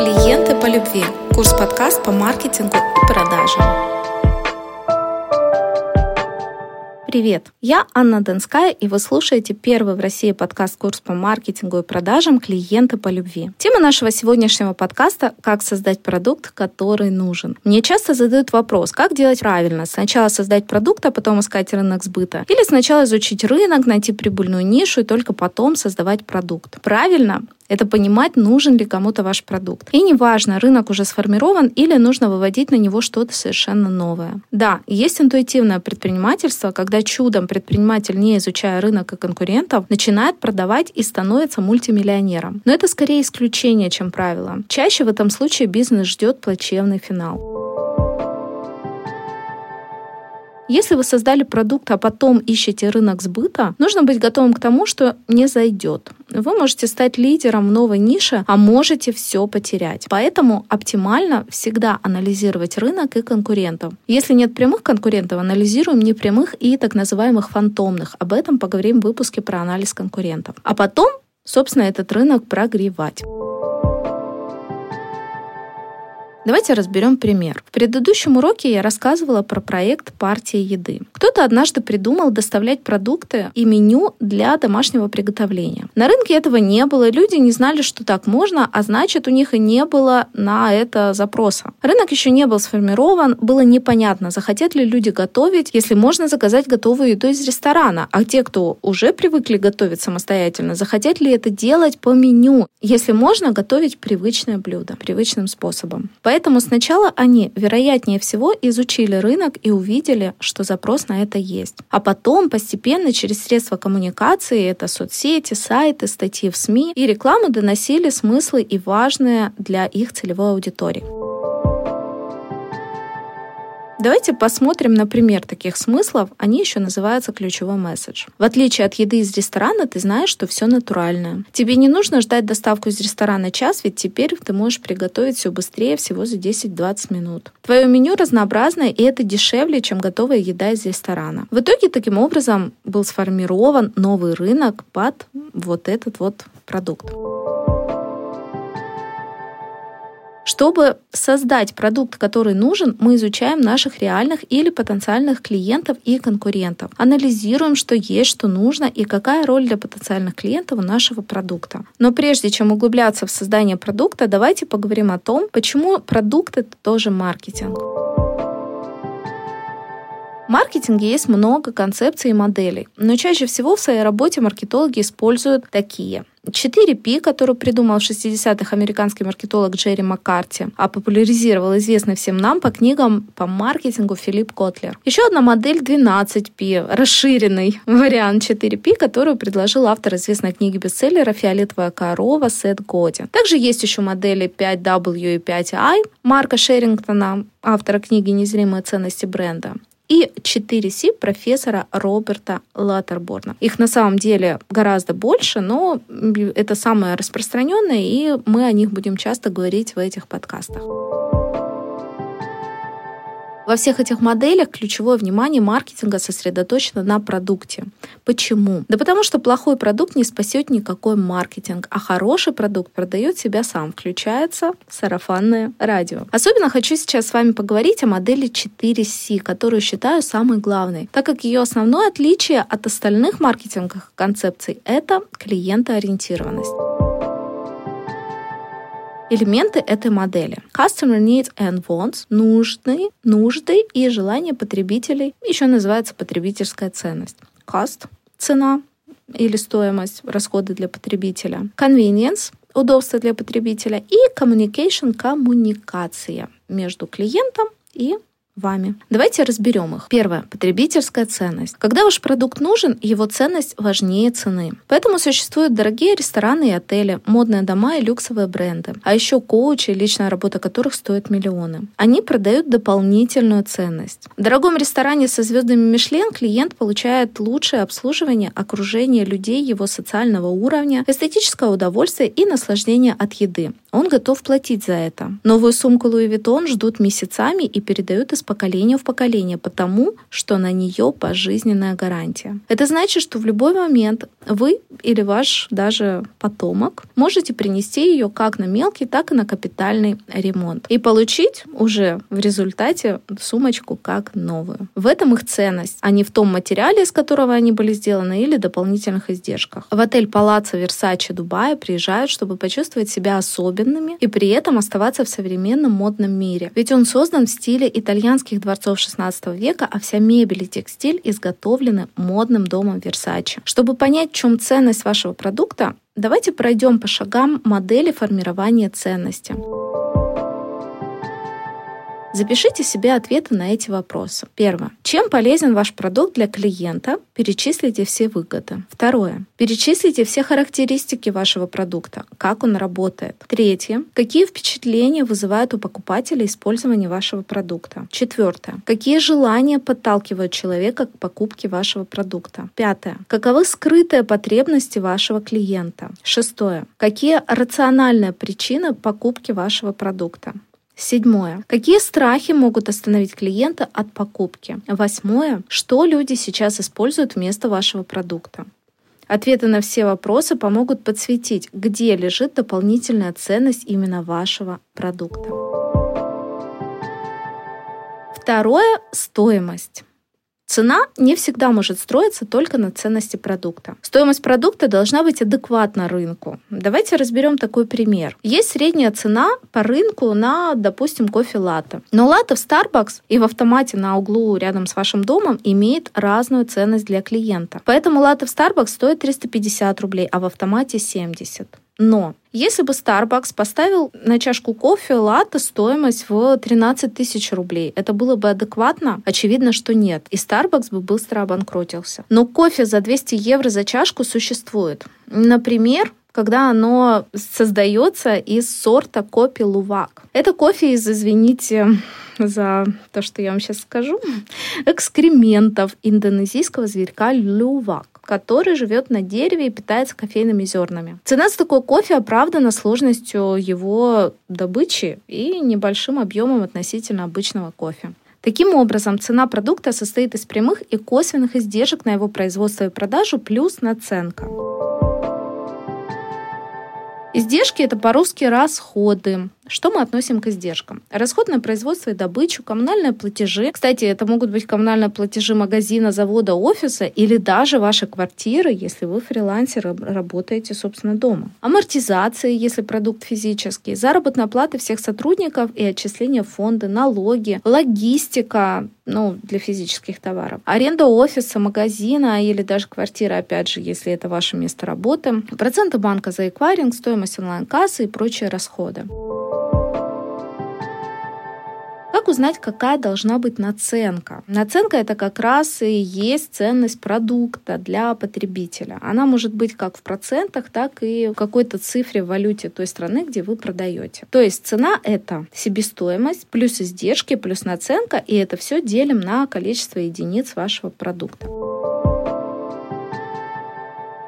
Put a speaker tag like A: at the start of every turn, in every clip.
A: Клиенты по любви. Курс-подкаст по маркетингу и продажам. Привет! Я Анна Донская, и вы слушаете первый в России подкаст-курс по маркетингу и продажам «Клиенты по любви». Тема нашего сегодняшнего подкаста – «Как создать продукт, который нужен». Мне часто задают вопрос, как делать правильно? Сначала создать продукт, а потом искать рынок сбыта? Или сначала изучить рынок, найти прибыльную нишу и только потом создавать продукт? Правильно? Это понимать, нужен ли кому-то ваш продукт. И неважно, рынок уже сформирован или нужно выводить на него что-то совершенно новое. Да, есть интуитивное предпринимательство, когда чудом предприниматель, не изучая рынок и конкурентов, начинает продавать и становится мультимиллионером. Но это скорее исключение, чем правило. Чаще в этом случае бизнес ждет плачевный финал. Если вы создали продукт, а потом ищете рынок сбыта, нужно быть готовым к тому, что не зайдет. Вы можете стать лидером в новой нише, а можете все потерять. Поэтому оптимально всегда анализировать рынок и конкурентов. Если нет прямых конкурентов, анализируем непрямых и так называемых фантомных. Об этом поговорим в выпуске про анализ конкурентов. А потом, собственно, этот рынок прогревать. Давайте разберем пример. В предыдущем уроке я рассказывала про проект «Партия еды». Кто-то однажды придумал доставлять продукты и меню для домашнего приготовления. На рынке этого не было, люди не знали, что так можно, а значит, у них и не было на это запроса. Рынок еще не был сформирован, было непонятно, захотят ли люди готовить, если можно заказать готовую еду из ресторана, а те, кто уже привыкли готовить самостоятельно, захотят ли это делать по меню, если можно готовить привычное блюдо, привычным способом. Поэтому сначала они, вероятнее всего, изучили рынок и увидели, что запрос на это есть. А потом постепенно через средства коммуникации, это соцсети, сайты, статьи в СМИ и рекламу доносили смыслы и важные для их целевой аудитории. Давайте посмотрим на пример таких смыслов. Они еще называются ключевой месседж. В отличие от еды из ресторана, ты знаешь, что все натуральное. Тебе не нужно ждать доставку из ресторана час, ведь теперь ты можешь приготовить все быстрее, всего за 10-20 минут. Твое меню разнообразное, и это дешевле, чем готовая еда из ресторана. В итоге таким образом был сформирован новый рынок под вот этот вот продукт. Чтобы создать продукт, который нужен, мы изучаем наших реальных или потенциальных клиентов и конкурентов. Анализируем, что есть, что нужно и какая роль для потенциальных клиентов у нашего продукта. Но прежде чем углубляться в создание продукта, давайте поговорим о том, почему продукт это тоже маркетинг. В маркетинге есть много концепций и моделей, но чаще всего в своей работе маркетологи используют такие. 4P, который придумал в 60-х американский маркетолог Джерри Маккарти, а популяризировал известный всем нам по книгам по маркетингу Филипп Котлер. Еще одна модель 12P, расширенный вариант 4P, которую предложил автор известной книги бестселлера «Фиолетовая корова» Сет Годи. Также есть еще модели 5W и 5I Марка Шерингтона, автора книги «Незримые ценности бренда» и 4C профессора Роберта Латтерборна. Их на самом деле гораздо больше, но это самое распространенное, и мы о них будем часто говорить в этих подкастах. Во всех этих моделях ключевое внимание маркетинга сосредоточено на продукте. Почему? Да потому что плохой продукт не спасет никакой маркетинг, а хороший продукт продает себя сам. Включается сарафанное радио. Особенно хочу сейчас с вами поговорить о модели 4C, которую считаю самой главной, так как ее основное отличие от остальных маркетинговых концепций — это клиентоориентированность элементы этой модели. Customer needs and wants, нужны, нужды и желания потребителей, еще называется потребительская ценность. Cost – цена или стоимость, расходы для потребителя. Convenience – удобство для потребителя. И communication – коммуникация между клиентом и вами. Давайте разберем их. Первое. Потребительская ценность. Когда ваш продукт нужен, его ценность важнее цены. Поэтому существуют дорогие рестораны и отели, модные дома и люксовые бренды. А еще коучи, личная работа которых стоит миллионы. Они продают дополнительную ценность. В дорогом ресторане со звездами Мишлен клиент получает лучшее обслуживание, окружение людей его социального уровня, эстетическое удовольствие и наслаждение от еды. Он готов платить за это. Новую сумку Louis Vuitton ждут месяцами и передают из поколения в поколение, потому что на нее пожизненная гарантия. Это значит, что в любой момент вы или ваш даже потомок можете принести ее как на мелкий, так и на капитальный ремонт и получить уже в результате сумочку как новую. В этом их ценность, а не в том материале, из которого они были сделаны, или дополнительных издержках. В отель Палаццо Версачи Дубая приезжают, чтобы почувствовать себя особенными и при этом оставаться в современном модном мире. Ведь он создан в стиле итальянских дворцов XVI века, а вся мебель и текстиль изготовлены модным домом Версачи. Чтобы понять, в чем ценность вашего продукта, давайте пройдем по шагам модели формирования ценности. Запишите себе ответы на эти вопросы. Первое. Чем полезен ваш продукт для клиента? Перечислите все выгоды. Второе. Перечислите все характеристики вашего продукта, как он работает. Третье. Какие впечатления вызывают у покупателя использование вашего продукта? Четвертое. Какие желания подталкивают человека к покупке вашего продукта? Пятое. Каковы скрытые потребности вашего клиента? Шестое. Какие рациональные причины покупки вашего продукта? Седьмое. Какие страхи могут остановить клиента от покупки? Восьмое. Что люди сейчас используют вместо вашего продукта? Ответы на все вопросы помогут подсветить, где лежит дополнительная ценность именно вашего продукта. Второе – стоимость. Цена не всегда может строиться только на ценности продукта. Стоимость продукта должна быть адекватна рынку. Давайте разберем такой пример. Есть средняя цена по рынку на, допустим, кофе латте. Но латте в Starbucks и в автомате на углу рядом с вашим домом имеет разную ценность для клиента. Поэтому латте в Starbucks стоит 350 рублей, а в автомате 70. Но если бы Starbucks поставил на чашку кофе латте стоимость в 13 тысяч рублей, это было бы адекватно? Очевидно, что нет. И Starbucks бы быстро обанкротился. Но кофе за 200 евро за чашку существует. Например, когда оно создается из сорта кофе лувак. Это кофе из, извините за то, что я вам сейчас скажу, экскрементов индонезийского зверька лювак который живет на дереве и питается кофейными зернами. Цена за такой кофе оправдана сложностью его добычи и небольшим объемом относительно обычного кофе. Таким образом, цена продукта состоит из прямых и косвенных издержек на его производство и продажу плюс наценка. Издержки – это по-русски расходы. Что мы относим к издержкам? Расход на производство и добычу, коммунальные платежи. Кстати, это могут быть коммунальные платежи магазина, завода, офиса или даже ваши квартиры, если вы фрилансер, работаете, собственно, дома. Амортизации, если продукт физический, заработная плата всех сотрудников и отчисления фонда, налоги, логистика, ну, для физических товаров. Аренда офиса, магазина или даже квартиры, опять же, если это ваше место работы. Проценты банка за эквайринг, стоимость онлайн-кассы и прочие расходы. Как узнать, какая должна быть наценка? Наценка это как раз и есть ценность продукта для потребителя. Она может быть как в процентах, так и в какой-то цифре в валюте той страны, где вы продаете. То есть цена это себестоимость плюс издержки плюс наценка, и это все делим на количество единиц вашего продукта.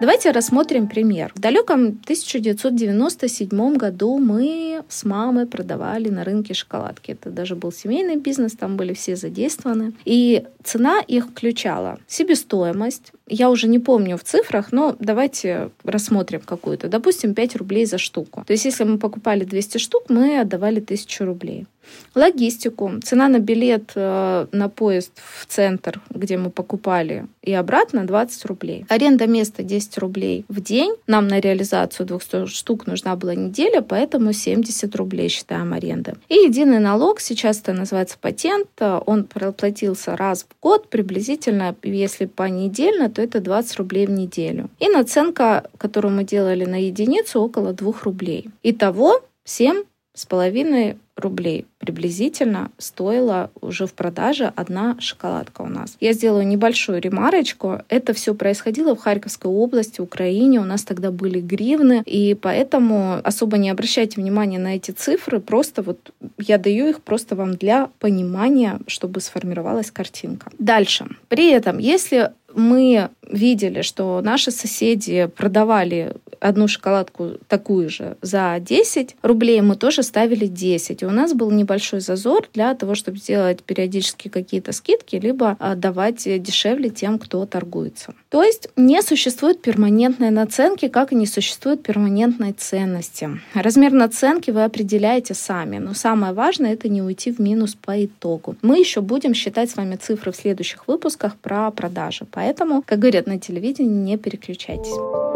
A: Давайте рассмотрим пример. В далеком 1997 году мы с мамой продавали на рынке шоколадки. Это даже был семейный бизнес, там были все задействованы. И цена их включала себестоимость, я уже не помню в цифрах, но давайте рассмотрим какую-то. Допустим, 5 рублей за штуку. То есть, если мы покупали 200 штук, мы отдавали 1000 рублей. Логистику. Цена на билет э, на поезд в центр, где мы покупали, и обратно 20 рублей. Аренда места 10 рублей в день. Нам на реализацию 200 штук нужна была неделя, поэтому 70 рублей считаем аренды. И единый налог, сейчас это называется патент, он проплатился раз в год, приблизительно, если понедельно, то это 20 рублей в неделю. И наценка, которую мы делали на единицу, около 2 рублей. Итого 7 с половиной рублей приблизительно стоила уже в продаже одна шоколадка у нас. Я сделаю небольшую ремарочку. Это все происходило в Харьковской области, Украине. У нас тогда были гривны, и поэтому особо не обращайте внимания на эти цифры. Просто вот я даю их просто вам для понимания, чтобы сформировалась картинка. Дальше. При этом, если мы видели, что наши соседи продавали одну шоколадку такую же за 10 рублей, мы тоже ставили 10. И у нас был небольшой зазор для того, чтобы сделать периодически какие-то скидки, либо а, давать дешевле тем, кто торгуется. То есть не существует перманентной наценки, как и не существует перманентной ценности. Размер наценки вы определяете сами, но самое важное это не уйти в минус по итогу. Мы еще будем считать с вами цифры в следующих выпусках про продажи, поэтому, как говорят на телевидении, не переключайтесь.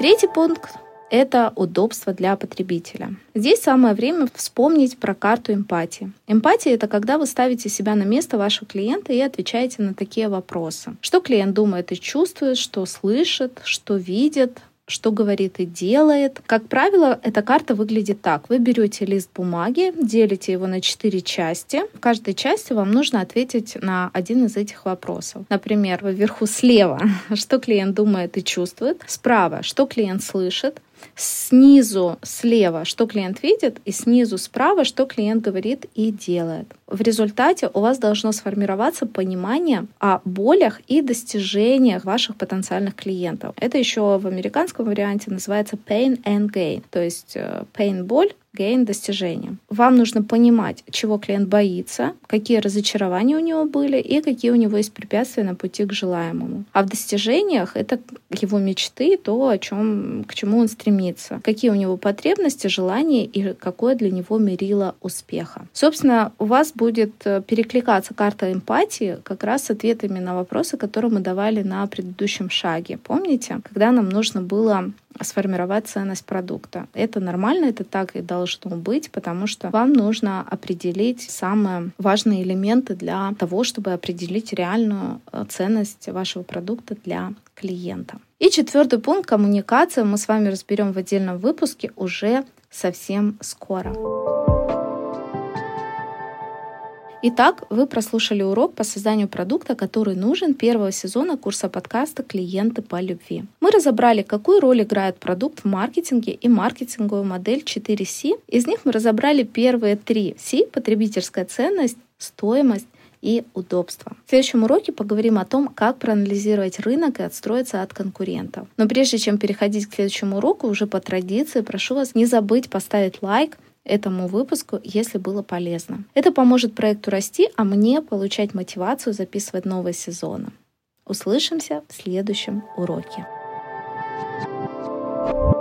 A: Третий пункт это удобство для потребителя. Здесь самое время вспомнить про карту эмпатии. Эмпатия — это когда вы ставите себя на место вашего клиента и отвечаете на такие вопросы. Что клиент думает и чувствует, что слышит, что видит, что говорит и делает. Как правило, эта карта выглядит так. Вы берете лист бумаги, делите его на четыре части. В каждой части вам нужно ответить на один из этих вопросов. Например, вверху слева, что клиент думает и чувствует, справа, что клиент слышит, снизу слева, что клиент видит, и снизу справа, что клиент говорит и делает. В результате у вас должно сформироваться понимание о болях и достижениях ваших потенциальных клиентов. Это еще в американском варианте называется pain and gain, то есть э, pain — боль, gain достижения. Вам нужно понимать, чего клиент боится, какие разочарования у него были и какие у него есть препятствия на пути к желаемому. А в достижениях это его мечты, то, о чем, к чему он стремится, какие у него потребности, желания и какое для него мерило успеха. Собственно, у вас будет э, перекликаться карта эмпатии как раз с ответами на вопросы, которые мы давали на предыдущем шаге. Помните, когда нам нужно было сформировать ценность продукта. Это нормально, это так и должно быть, потому что вам нужно определить самые важные элементы для того, чтобы определить реальную э, ценность вашего продукта для клиента. И четвертый пункт — коммуникация. Мы с вами разберем в отдельном выпуске уже совсем скоро. Итак, вы прослушали урок по созданию продукта, который нужен первого сезона курса подкаста «Клиенты по любви». Мы разобрали, какую роль играет продукт в маркетинге и маркетинговую модель 4C. Из них мы разобрали первые три C – потребительская ценность, стоимость и удобство. В следующем уроке поговорим о том, как проанализировать рынок и отстроиться от конкурентов. Но прежде чем переходить к следующему уроку, уже по традиции прошу вас не забыть поставить лайк, этому выпуску, если было полезно. Это поможет проекту расти, а мне получать мотивацию записывать новые сезоны. Услышимся в следующем уроке. thank you